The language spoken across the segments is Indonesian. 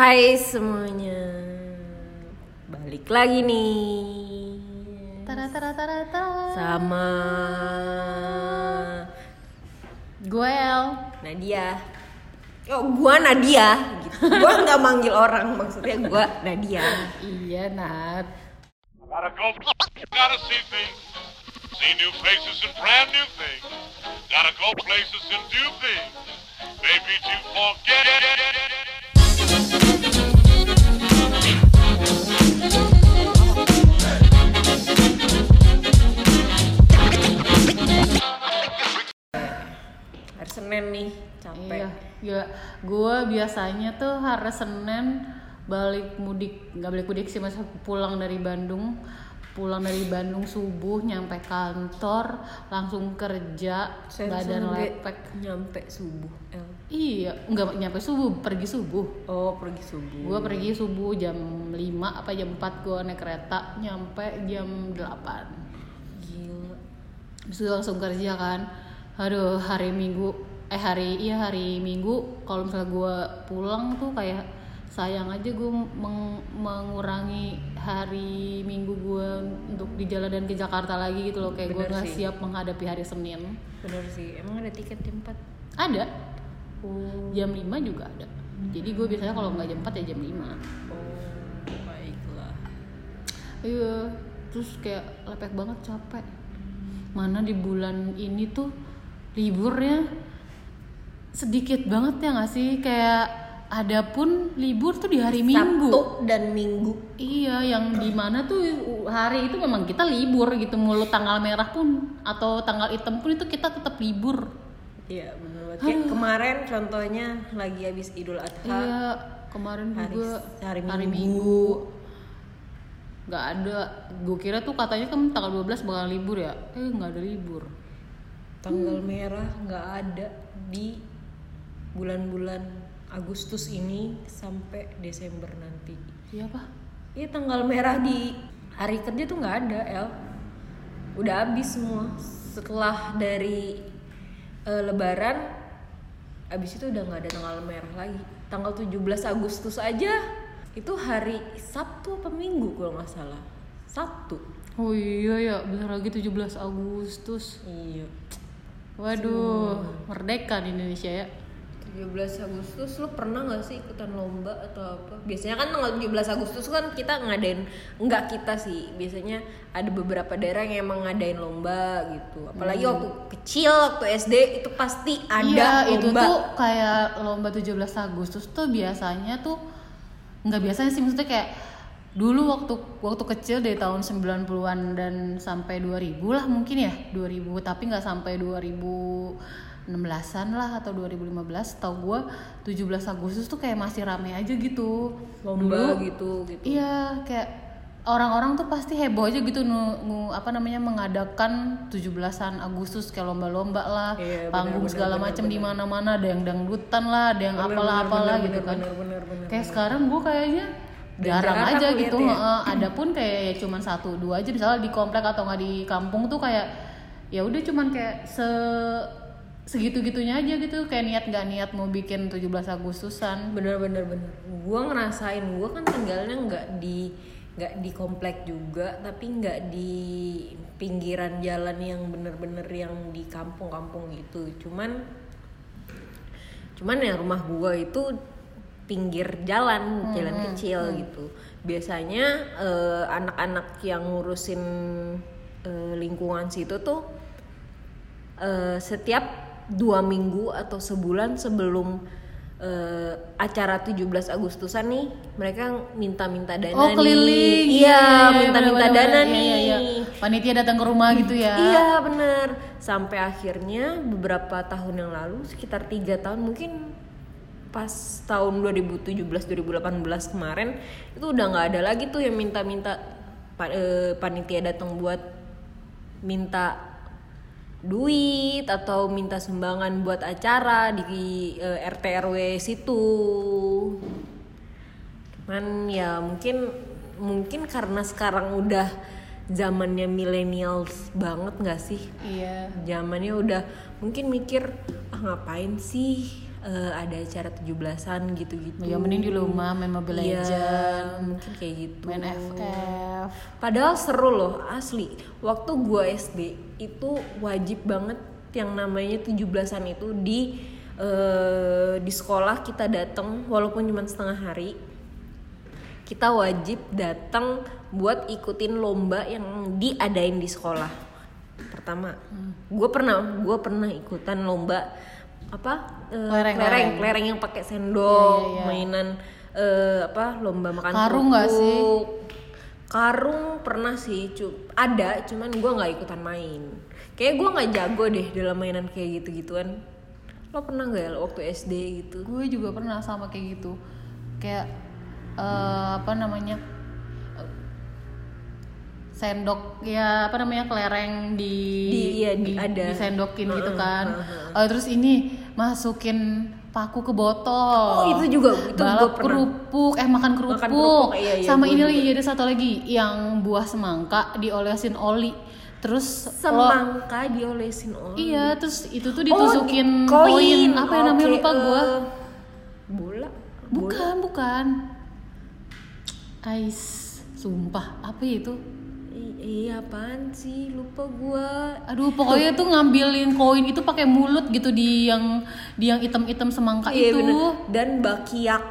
Hai semuanya Balik lagi nih Tara tara tara tara. Sama Gue El. Nadia Oh gua Nadia gitu. Gua nggak manggil orang Maksudnya gua Nadia Iya Nat. Gotta go, gotta see things, see new faces and brand new things. Gotta go places and do things, maybe to forget. Senin nih Capek Iya. Ya, gue biasanya tuh hari Senin balik mudik, nggak balik mudik sih masa pulang dari Bandung, pulang dari Bandung subuh nyampe kantor langsung kerja Saya badan lepek. Nyampe subuh El. Iya, nggak nyampe subuh, pergi subuh. Oh pergi subuh Gue pergi subuh jam 5 apa jam 4 gue naik kereta nyampe jam 8 Gila itu langsung kerja kan Aduh hari minggu Eh hari iya hari minggu Kalau misalnya gue pulang tuh kayak Sayang aja gue meng- mengurangi hari minggu gue Untuk di jalan dan ke Jakarta lagi gitu loh. Kayak gue nggak siap menghadapi hari Senin. Bener sih. Emang ada tiket jam 4? Ada. Oh, Jam 5 juga ada. Jadi gue biasanya kalau nggak jam 4 ya jam 5 oh baiklah. Iya, terus kayak lepek banget capek. Mana di bulan ini tuh liburnya sedikit banget ya nggak sih? Kayak ada pun libur tuh di hari Minggu. Sabtu dan Minggu Iya, yang di mana tuh hari itu memang kita libur gitu. Mulu tanggal merah pun atau tanggal hitam pun itu kita tetap libur. Iya banget. Kayak kemarin contohnya lagi habis Idul Adha. Iya, kemarin Hari- juga hari hari Minggu. Minggu. Gak ada. Gue kira tuh katanya kan tanggal 12 bakal libur ya. Eh nggak ada libur. Tanggal merah nggak ada di bulan-bulan Agustus ini sampai Desember nanti. Iya apa? Iya tanggal merah di hari kerja tuh nggak ada El. Udah habis semua. Setelah dari eh, Lebaran, abis itu udah nggak ada tanggal merah lagi. Tanggal 17 Agustus aja itu hari Sabtu apa Minggu kalau nggak salah. Sabtu. Oh iya ya, bentar lagi 17 Agustus. Iya. Waduh, merdeka di Indonesia ya. 17 Agustus lu pernah nggak sih ikutan lomba atau apa? Biasanya kan tanggal 17 Agustus kan kita ngadain enggak kita sih. Biasanya ada beberapa daerah yang emang ngadain lomba gitu. Apalagi waktu kecil waktu SD itu pasti ada Hmm. iya, itu lomba. tuh kayak lomba 17 Agustus tuh biasanya tuh nggak biasanya sih maksudnya kayak dulu waktu waktu kecil dari tahun 90-an dan sampai 2000 lah mungkin ya 2000 tapi nggak sampai 2016-an lah atau 2015 tau gue 17 Agustus tuh kayak masih rame aja gitu lomba Dulu- gitu gitu. Iya, kayak orang-orang tuh pasti heboh aja gitu nu, nu- apa namanya mengadakan 17-an Agustus kayak lomba-lomba lah, Iya, panggung benar, segala macam di mana-mana ada yang dangdutan lah, ada yang apalah apalah gitu kan. Bener bener bener. Kayak sekarang gue kayaknya jarang aja gitu. ya. Heeh, ada pun kayak ya cuman satu dua aja misalnya di komplek atau nggak di kampung tuh kayak ya udah cuman kayak se segitu-gitunya aja gitu kayak niat nggak niat mau bikin 17 Agustusan. Bener bener. Bener gue ngerasain gue kan tinggalnya nggak di nggak di komplek juga tapi nggak di pinggiran jalan yang bener-bener yang di kampung-kampung gitu cuman cuman ya rumah gue itu pinggir jalan jalan kecil gitu. Biasanya eh, anak-anak yang ngurusin eh, lingkungan situ tuh eh, setiap dua minggu atau sebulan sebelum eh, acara 17 Agustusan nih mereka minta-minta dana Oh keliling, nih iya minta-minta dana bener-bener. nih Iya, iya, iya. Panitia datang ke rumah gitu ya. Iya bener Sampai akhirnya beberapa tahun yang lalu Sekitar tiga tahun mungkin Pas tahun 2017-2018 kemarin Itu udah nggak ada lagi tuh yang minta-minta eh, Panitia datang buat Minta duit atau minta sumbangan buat acara di eh, RT RW situ. Cuman ya mungkin mungkin karena sekarang udah zamannya millennials banget nggak sih? Iya. Zamannya udah mungkin mikir ah ngapain sih eh, ada acara 17-an gitu-gitu. ya mending di rumah main Mobile Legends mungkin kayak gitu. main FF Padahal seru loh, asli. Waktu gua SD itu wajib banget yang namanya 17-an itu di eh, di sekolah kita datang walaupun cuma setengah hari. Kita wajib datang buat ikutin lomba yang diadain di sekolah. Pertama, gue pernah gue pernah ikutan lomba apa eh, Kelereng, kelereng, kelereng. kelereng yang pakai sendok, iya, iya. mainan eh, apa lomba makan Karung nggak sih? Karung pernah sih, cu ada, cuman gue nggak ikutan main. Kayak gue nggak jago deh dalam mainan kayak gitu-gituan. Lo pernah nggak ya waktu SD gitu? gue juga pernah sama kayak gitu kayak eh, apa namanya eh, sendok ya apa namanya kelereng di Di- iya, di- ada. disendokin gitu Heeh, kan heeh. Eh, terus ini masukin paku ke botol Oh, itu juga, itu balap kerupuk eh makan kerupuk, kerupuk, iya, iya, sama ini lagi ada satu lagi yang buah semangka diolesin oli terus lo- Semangka diolesin oli. iya terus itu tuh Oh, ditusukin koin. koin apa yang namanya Oke, lupa gua eh, bola. Bukan, bukan. Ais, sumpah, apa ya itu? Iya apaan sih? Lupa gua. Aduh, pokoknya tuh ngambilin koin itu pakai mulut gitu di yang di yang item-item semangka Iya, itu. bener. Dan bakiak.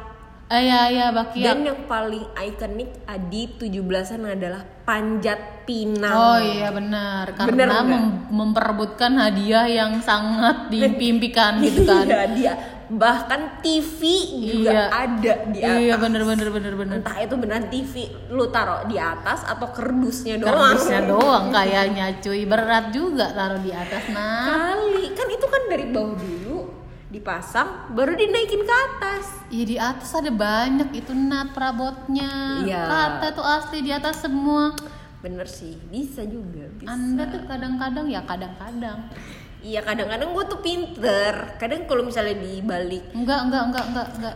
Eh ya ya bakia. Dan yang paling ikonik di 17-an adalah panjat pinang. Oh iya benar, Bener karena nggak? mem- memperebutkan hadiah yang sangat diimpikan gitu kan. Iya dia. Bahkan TV juga Iya. ada di atas. Iya bener bener bener bener. Entah itu beneran TV lu taruh di atas atau kerdusnya doang. Kardusnya doang kayaknya cuy berat juga taruh di atas nah. Kali kan itu kan dari bawah dulu dipasang baru dinaikin ke atas. Iya di atas ada banyak itu nat perabotnya. Iya. Kata tuh asli di atas semua. Bener sih, bisa juga. Bisa. Anda tuh kadang-kadang ya kadang-kadang. Iya kadang-kadang gue tuh pinter. Kadang kalau misalnya dibalik Enggak enggak enggak enggak enggak.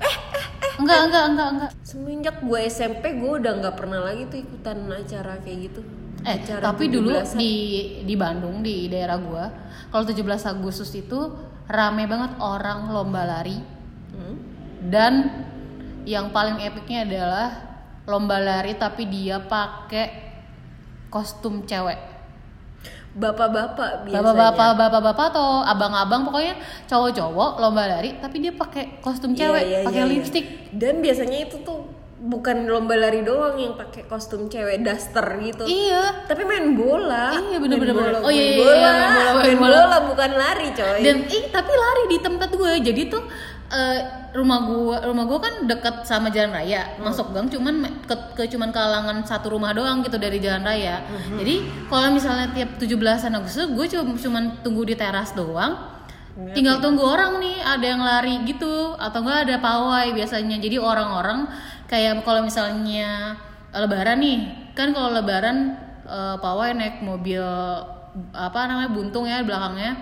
Enggak enggak enggak enggak. semenjak gue SMP gue udah nggak pernah lagi tuh ikutan acara kayak gitu. Eh Acara tapi dulu 17-an. di di Bandung di daerah gua kalau 17 Agustus itu rame banget orang lomba lari Hmm? dan yang paling epicnya adalah lomba lari tapi dia pakai kostum cewek. Bapak-bapak biasanya. Bapak-bapak, bapak-bapak atau abang-abang pokoknya cowok-cowok lomba lari tapi dia pakai kostum Iya, cewek, iya, pakai iya, iya. lipstick. Dan biasanya itu tuh bukan lomba lari doang yang pakai kostum cewek daster gitu. Iya. Tapi main bola. Iya, bener, Main bola. Oh, iya, main iya, bola. iya, main bola, main Main bola. bola bukan lari, coy. Dan ih tapi lari di tempat gue. Jadi tuh eh, rumah gue rumah gue kan deket sama jalan raya. Masuk gang cuman ke, ke cuman kalangan satu rumah doang gitu dari jalan raya. Jadi kalau misalnya tiap 17-an Agustus gue cuma cuman tunggu di teras doang. Tinggal tunggu orang nih ada yang lari gitu atau enggak ada pawai biasanya. Jadi orang-orang kayak kalau misalnya lebaran nih, kan kalau lebaran eh, pawai naik mobil apa namanya buntung ya belakangnya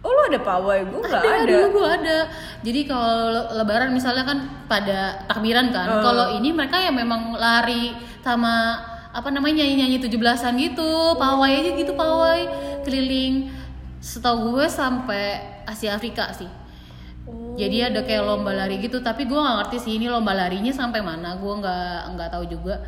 Oh, lu ada pawai? Gue nggak ada, ada. dulu gue ada. Jadi kalau le- lebaran misalnya kan pada takbiran kan. Oh. kalau ini mereka yang memang lari sama apa namanya nyanyi nyanyi tujuh belasan gitu. Pawai aja gitu pawai. Keliling. Setahu gue sampai Asia Afrika sih. Oh. jadi ada kayak lomba lari gitu. Tapi gue nggak ngerti sih ini lomba larinya sampai mana. Gue nggak nggak tahu juga.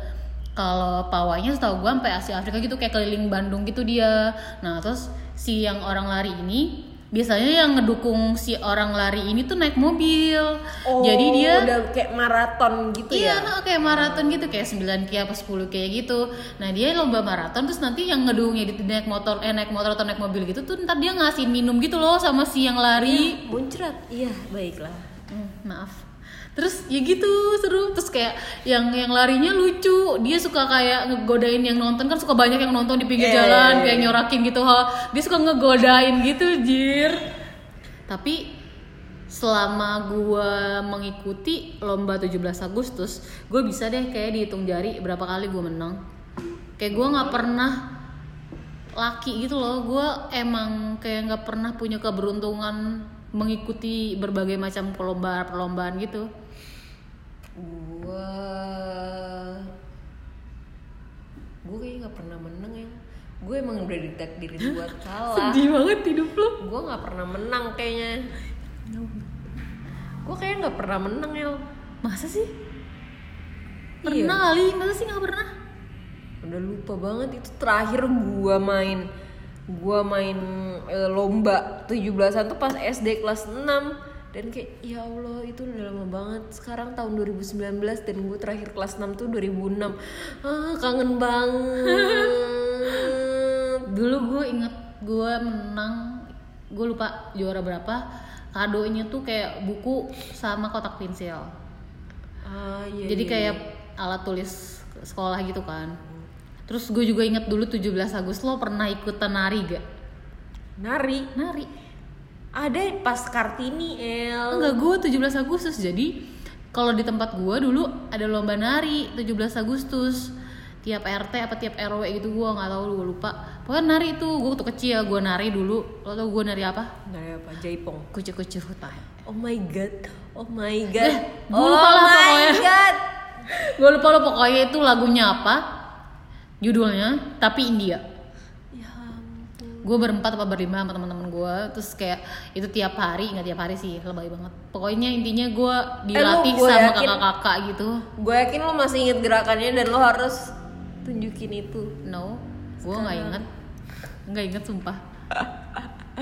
Kalau pawainya setahu gue sampai Asia Afrika gitu. Kayak keliling Bandung gitu dia. Nah terus si yang orang lari ini biasanya yang ngedukung si orang lari ini tuh naik mobil Oh, jadi dia udah kayak maraton gitu Iya, ya. nah, kayak maraton gitu kayak 9 ki apa 10 kayak gitu. Nah, dia lomba maraton terus nanti yang ngedukungnya di naik motor eh naik motor atau naik mobil gitu tuh ntar dia ngasih minum gitu loh sama si yang lari. Muncrat. Iya, baiklah. Hmm, maaf. Terus ya gitu seru. Terus kayak yang yang larinya lucu. Dia suka kayak ngegodain yang nonton. Kan suka banyak yang nonton di pinggir Iya, jalan iya, kayak nyorakin gitu ha. Dia suka ngegodain gitu jir. Tapi selama gua mengikuti lomba 17 Agustus gue bisa deh kayak dihitung jari berapa kali gue menang. Kayak gua nggak pernah laki gitu loh. Gue emang kayak nggak pernah punya keberuntungan mengikuti berbagai macam perlombaan perlombaan gitu Gua gue kayaknya nggak pernah menang ya. Gue emang udah ditakdirin buat kalah. sedih banget hidup lo Gue nggak pernah menang kayaknya. gue kayak nggak pernah menang ya masa sih Iya. pernah kali masa sih nggak pernah udah lupa banget itu terakhir gua main gua main eh, lomba 17-an tuh pas SD kelas 6 dan kayak ya Allah itu udah lama banget. Sekarang tahun 2019 dan gue terakhir kelas 6 tuh 2006 ah kangen banget. Dulu gue inget gue menang gue lupa juara berapa. Kadonya tuh kayak buku sama kotak pensil. Ah iya jadi iya, kayak alat tulis sekolah gitu kan. Terus gue juga inget dulu 17 Agustus lo pernah ikutan nari gak? Iya. nari? Nari ada pas kartini el. Enggak gue 17 Agustus jadi kalau di tempat gue dulu ada lomba nari 17 Agustus. Tiap RT apa tiap RW gitu gue nggak tahu gue lupa. Pokoknya nari itu gue tuh kecil gue nari dulu. Lo tau gue nari apa? Nari apa? Jaipong. Kucur kucur hutai oh my god oh my god. Eh, gua oh lupa lah my pokoknya. god. Gue lupa lo pokoknya itu lagunya apa judulnya tapi India. Ya ampun. Gue berempat apa berlima sama teman-teman gue terus kayak itu tiap hari nggak tiap hari sih lebay banget. Pokoknya intinya gue dilatih gua sama yakin- kakak-kakak gitu. gue yakin lo masih inget gerakannya dan lo harus tunjukin itu. No gue nggak inget nggak inget sumpah.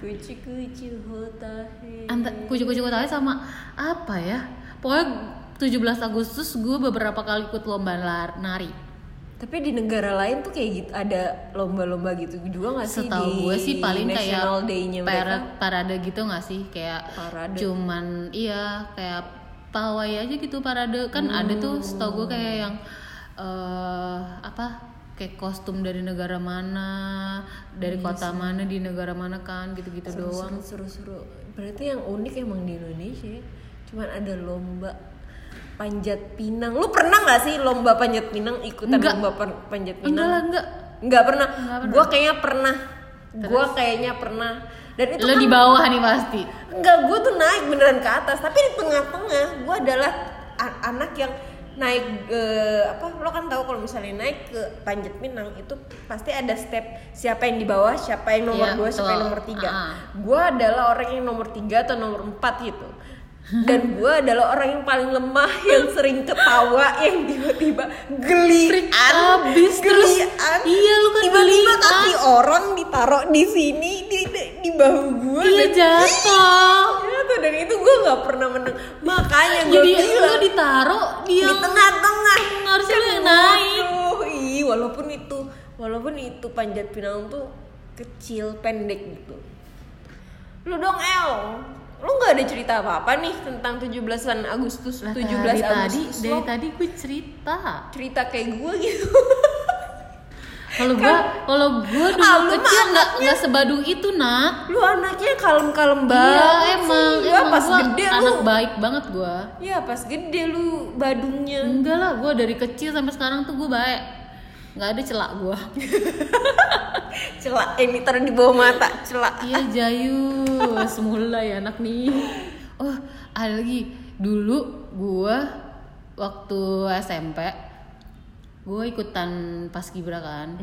Kucu kucu hota he. Anta kucu-kucu tahu sama apa ya? Pokoknya 17 Agustus gue beberapa kali ikut lomba nari tapi di negara lain tuh kayak gitu ada lomba-lomba gitu juga nggak sih setahu di gue sih paling National kayak Day-nya para- mereka parade gitu nggak sih? Kayak Parade. cuman iya kayak pawai aja gitu parade. Kan ada tuh setahu gue kayak yang eh apa kayak kostum dari negara mana dari kota mana di negara mana kan gitu-gitu doang. seru-seru. Berarti yang unik emang di Indonesia ya. cuman ada lomba panjat pinang. Lu pernah nggak sih lomba panjat pinang ikutan Enggak. lomba pan- panjat pinang? Enggak lah enggak. Nggak pernah, pernah. gua kayaknya pernah. Gua kayaknya pernah. Dan itu lo kan di bawah nih pasti. Enggak, gue tuh naik beneran ke atas, tapi di tengah-tengah gue adalah anak yang naik eh, apa lo kan tahu kalau misalnya naik ke panjat pinang itu pasti ada step siapa yang di bawah siapa yang nomor Iya, dua siapa yang nomor tiga. Ah. gue adalah orang yang nomor tiga atau nomor empat gitu dan gue adalah orang yang paling lemah yang sering ketawa yang tiba-tiba gelian. Abis terus. Iya lu kan tiba-tiba kaki orang ditaruh di sini di di, di bahu gue iya jatuh. Ya tuh. Dan itu gue nggak pernah menang makanya gue jadi bilang lu ditaruh dia di tengah-tengah. harusnya lu yang naik. ih, walaupun itu walaupun itu panjat pinang tuh kecil pendek gitu. Lu dong El lu nggak ada cerita apa apa nih tentang 17-an Agustus Lah, 17 dari tadi Agustus. dari lo tadi gue cerita. Cerita kayak gue gitu. Kalau gua kalau gua dulu Ah, kecil nggak anaknya- nggak sebadung itu nak. Lu anaknya kalem-kalem iya banget emang sih. emang pas gua gede anak lu baik banget gua. Ya pas gede lu badungnya. Enggak lah gua dari kecil sampai sekarang tuh gua baik nggak ada celak gua. Celak ini taruh di bawah mata celak. Iya Jayu. Semula ya anak nih. Oh ada lagi. Dulu gua waktu SMP gue ikutan paskibra kan.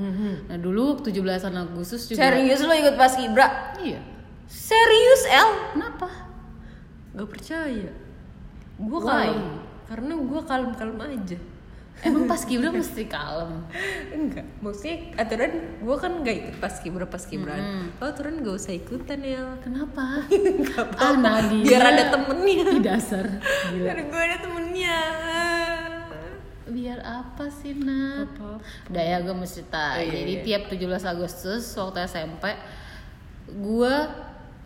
Nah dulu 17 Agustus juga serius lu ikut pas kibra? Iya. Serius El? Kenapa? Gak percaya. Gue kalem. Karena gue kalem-kalem aja emang paskibra mesti kalem. Enggak Maksudnya aturan gue kan gak ikut pas kibra pas kibraan Lo aturan gak usah ikutan ya. Kenapa? Gak ah Nadia Biar ada temennya. di dasar. Gila. Biar gue ada temennya. Biar apa sih Nat? Apa? Udah ya gue mau cerita Oh, iya, Jadi iya. tiap 17 Agustus waktu SMP Gue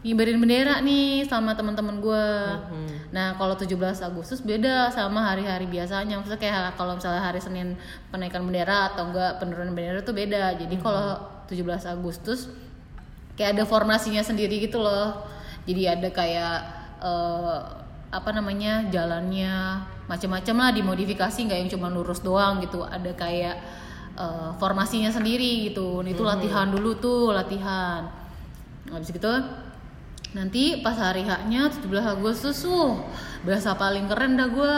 ngibarin bendera nih sama teman-teman gue Mhm. Nah kalau 17 Agustus beda sama hari-hari biasanya. Maksudnya kayak kalau misalnya hari Senin penaikan bendera atau enggak penurunan bendera tuh beda. Jadi kalau 17 Agustus kayak ada formasinya sendiri gitu loh. Jadi ada kayak eh, apa namanya jalannya macam-macam lah dimodifikasi nggak yang cuma lurus doang gitu. Ada kayak eh, formasinya sendiri gitu. Nah, itu latihan dulu tuh latihan. Habis gitu nanti pas hari haknya 17 Agustus tuh berasa paling keren dah gue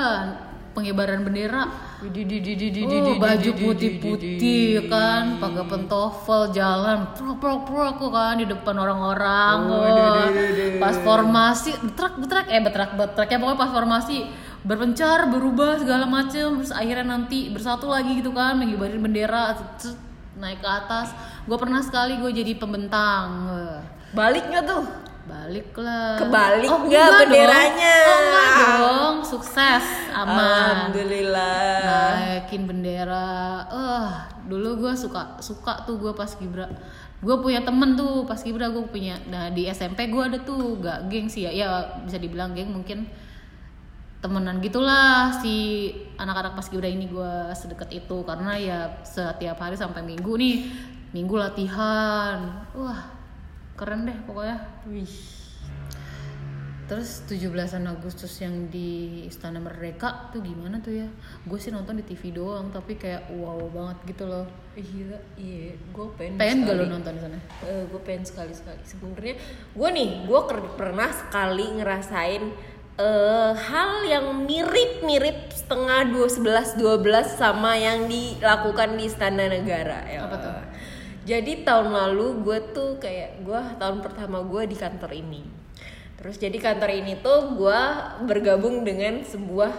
pengibaran bendera Oh, baju putih-putih kan, pakai pentofel jalan, prok prok prok kok kan di depan orang-orang. Oh, pas formasi, betrak betrak eh betrak betrak ya pokoknya pas formasi berpencar, berubah segala macem, terus akhirnya nanti bersatu lagi gitu kan, mengibarin bendera, naik ke atas. Gue pernah sekali gue jadi pembentang. Wah, Balik nggak tuh? Balik lah. Kebalik oh, nggak enggak benderanya? Dong. Oh, enggak dong, sukses, aman. Alhamdulillah. naikin bendera. Eh dulu gue suka suka tuh gue pas gibra. Gue punya temen tuh pas gibra gue punya. Nah di SMP gue ada tuh. Gak geng sih ya. Ya bisa dibilang geng mungkin temenan gitulah si anak-anak pas gibra ini gue sedekat itu. Karena ya setiap hari sampai minggu nih minggu latihan. Wah keren deh pokoknya Wih. Terus 17-an Agustus yang di Istana Merdeka tuh gimana tuh ya? Gue sih nonton di TV doang, tapi kayak wow banget gitu loh. Iya, iya, gue pengen. Pengen gak lo nonton di sana? gue pengen sekali sekali. Sebenarnya gue nih, gue pernah sekali ngerasain eh hal yang mirip-mirip setengah dua sebelas dua belas sama yang dilakukan di Istana Negara. Ya. Apa tuh? Jadi tahun lalu gue tuh kayak gue tahun pertama gue di kantor ini. Terus jadi kantor ini tuh gue bergabung dengan sebuah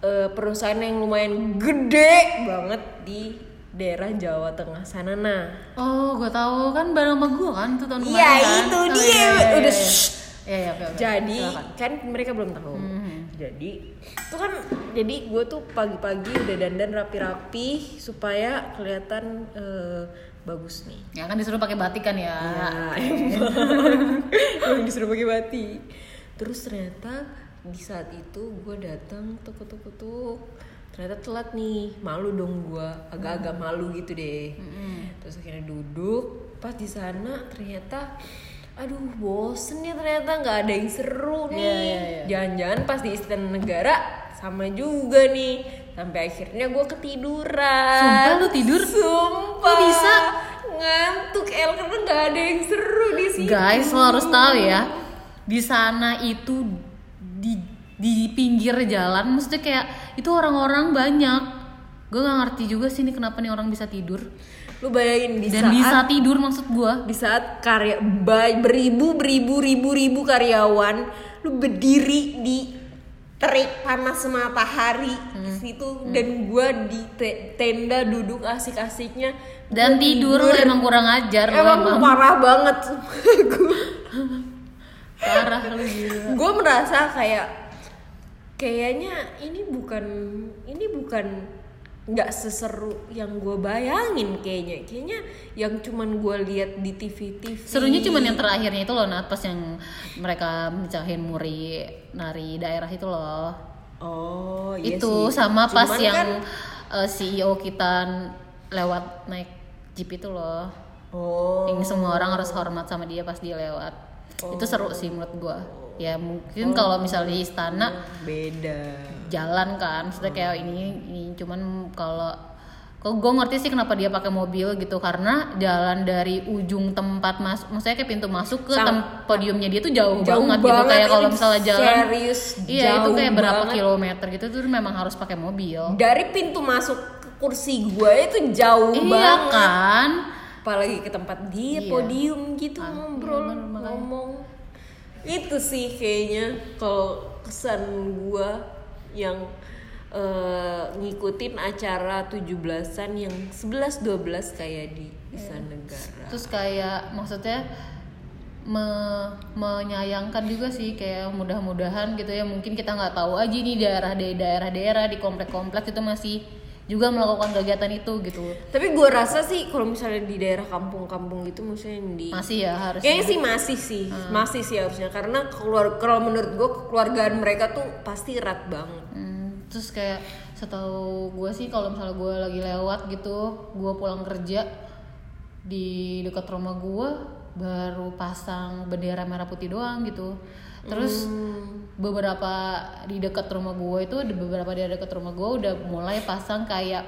eh, perusahaan yang lumayan gede banget di daerah Jawa Tengah sana nah. Oh, gue tahu kan bareng sama gue kan tuh tahun Iya, kemarin kan? itu Oh, dia. iya, iya, iya, Udah, iya. shh. Iya, iya, oke, oke. Jadi Silakan. kan mereka belum tahu. Mhm. Jadi itu kan jadi gue tuh pagi-pagi udah dandan rapi-rapi supaya kelihatan eh, bagus nih. Ya kan disuruh pakai batik kan ya. Emang emang disuruh pakai batik. Terus ternyata di saat itu gue datang tuk tuk ternyata telat nih. Malu dong gue agak-agak malu gitu deh. Terus akhirnya duduk. Pas di sana ternyata aduh bosen ya ternyata. Nggak ada yang seru nih. Iya, iya, iya. jangan-jangan pas di istana negara sama juga nih sampai akhirnya gue ketiduran Sumpah lu tidur? sumpah Kok bisa? ngantuk El karena nggak ada yang seru di sini Guys, lo harus tahu ya. Di sana itu di di pinggir jalan, maksudnya kayak itu orang-orang banyak. Gue gak ngerti juga sih ini kenapa nih orang bisa tidur. lu bayangin di Dan saat bisa tidur maksud gue. di saat karya beribu beribu ribu ribu karyawan lu berdiri di terik panas matahari Hmm. di situ dan gua di te- tenda duduk asik-asiknya Dan tidur, lu emang kurang ajar emang emang. parah banget Parah lu gila. gue merasa kayak kayaknya ini bukan ini bukan nggak seseru yang gue bayangin kayaknya kayaknya yang cuman gue lihat di TV TV Serunya cuman yang terakhirnya itu loh Nat pas yang mereka mecahin muri nari daerah itu loh. oh iya itu sih. sama pas Cuman yang kan- eh, CEO kita lewat naik jeep itu loh. oh Yang semua orang harus hormat sama dia pas dia lewat. Itu seru sih menurut gua. Ya mungkin kalau misalnya di istana beda. jalan kan, maksudnya kayak ini, ini cuman kalau kok gue ngerti sih kenapa dia pakai mobil gitu. Karena jalan dari ujung tempat masuk, maksudnya kayak pintu masuk ke tem- podiumnya dia tuh jauh, Jauh banget, gitu. Banget, kayak kalau misalnya jalan serius, iya itu kayak berapa banget. kilometer gitu tuh memang harus pakai mobil. Dari pintu masuk ke kursi gue itu jauh iya banget. kan apalagi ke tempat dia Iya. podium gitu Ah, ngobrol iya, bener, makanya. ngomong itu sih kayaknya kalau kesan gua yang eh, ngikutin acara 17-an yang 11 12 kayak di Istana Negara. terus kayak maksudnya me- menyayangkan juga sih kayak mudah-mudahan gitu ya mungkin kita nggak tahu aja nih daerah di daerah-daerah di komplek-komplek itu masih juga melakukan kegiatan itu gitu. Tapi gua rasa sih kalau misalnya di daerah kampung-kampung gitu maksudnya di masih ya harus Kayaknya sih masih sih, masih sih harusnya. Karena keluar kalau menurut gue keluargaan mereka tuh pasti erat banget. Hmm, terus kayak setahu gue sih kalau misalnya gue lagi lewat gitu gue pulang kerja di dekat rumah gue baru pasang bendera merah putih doang gitu terus beberapa di dekat rumah gue itu beberapa di dekat rumah gue udah mulai pasang kayak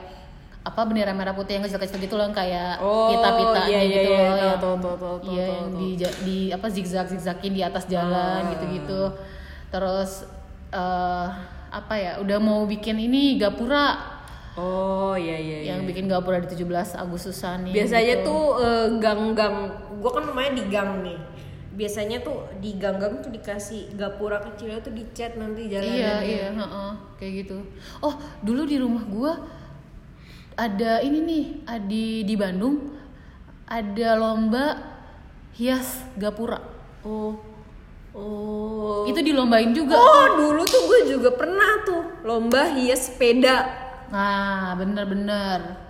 apa bendera merah putih yang kecil-kecil gitu loh yang kayak Oh, pita-pitanya iya, iya, gitu iya, loh tahu, yang tahu, tahu, tahu, iya, tahu, yang tahu. di di apa zigzag zigzagin di atas jalan Ah. gitu-gitu terus eh apa ya udah mau bikin ini gapura Oh iya iya. iya. yang bikin gapura di 17 Agustusan nih Biasanya gitu. tuh eh, gang-gang, gue kan rumahnya di gang nih. Biasanya tuh di gang-gang tuh dikasih gapura kecilnya tuh dicat nanti jalanannya. iya iya heeh, kayak gitu oh dulu di rumah gua ada ini nih di di Bandung ada lomba hias gapura Oh. Oh. itu dilombain juga Oh, dulu tuh gue juga pernah tuh lomba hias sepeda. nah bener-bener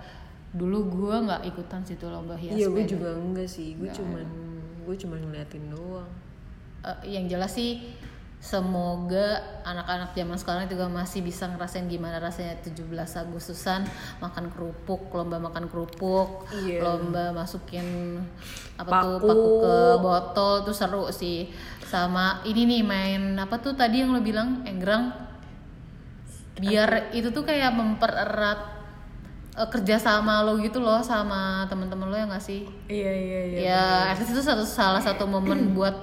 dulu gua nggak ikutan situ lomba hias Iya, gue sepeda. juga enggak sih. Gue cuman gue cuman ngeliatin doang. Eh, yang jelas sih semoga anak-anak zaman sekarang juga masih bisa ngerasain gimana rasanya 17 Agustusan makan kerupuk, lomba makan kerupuk, Iya. lomba masukin apa tuh Paku. paku ke botol tuh seru sih. Sama ini nih main apa tuh tadi yang lo bilang enggrang biar itu tuh kayak mempererat eh, kerjasama lo gitu loh sama temen-temen lo ya nggak sih? Iya iya iya. ya least itu satu salah satu momen buat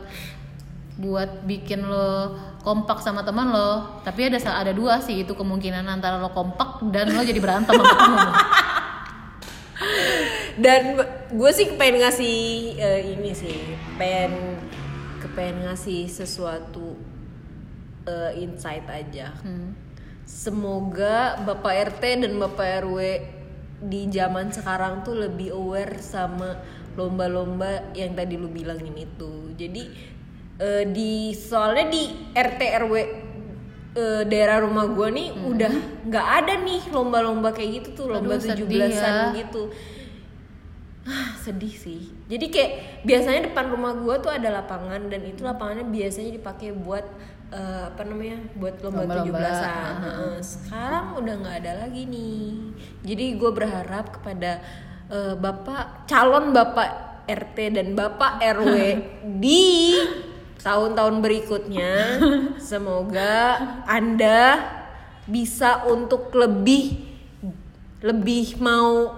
buat bikin lo kompak sama teman lo tapi ada ada dua sih itu kemungkinan antara lo kompak dan lo jadi berantem sama temen lo Dan gue sih pengen ngasih eh, ini sih, pengen kepengen ngasih sesuatu eh, insight aja. Hmm. Semoga Bapak RT dan Bapak RW di zaman sekarang tuh lebih aware sama lomba-lomba yang tadi lu bilangin itu. Jadi eh, di soalnya di RT RW eh, daerah rumah gua nih udah nggak ada nih lomba-lomba kayak gitu tuh lomba Hmm. Sedih 17-an ya. gitu. Ah, sedih sih. Jadi kayak biasanya depan rumah gua tuh ada lapangan dan itu lapangannya biasanya dipakai buat eh, apa namanya? buat lomba Lomba-lomba, 17-an. Heeh. Sekarang udah nggak ada lagi nih. Jadi gue berharap kepada eh, Bapak calon Bapak RT dan Bapak RW di tahun-tahun berikutnya semoga Anda bisa untuk lebih lebih mau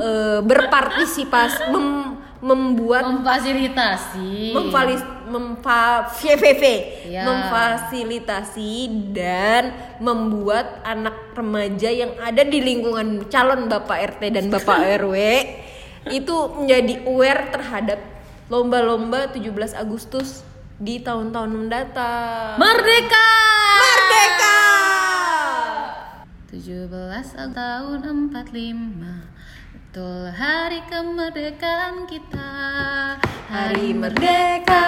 eh, berpartisipasi mem- membuat memfasilitasi memfalis memfa VVV, Iya. memfasilitasi dan membuat anak remaja yang ada di lingkungan calon Bapak RT dan Bapak RW itu menjadi aware terhadap lomba-lomba 17 Agustus di tahun-tahun mendatang. merdeka Merdeka! 17 tahun 45 Betul. Hari kemerdekaan kita. Hari merdeka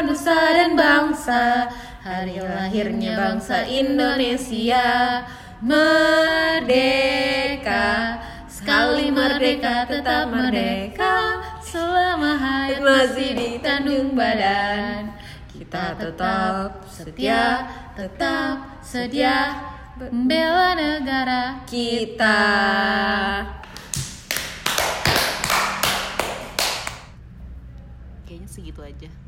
Nusa dan bangsa. Hari lahirnya bangsa Indonesia. Merdeka. Sekali merdeka tetap merdeka. Selama hayat masih di tandung badan. Kita tetap setia Tetap sedia. Membela negara Kita Segitu aja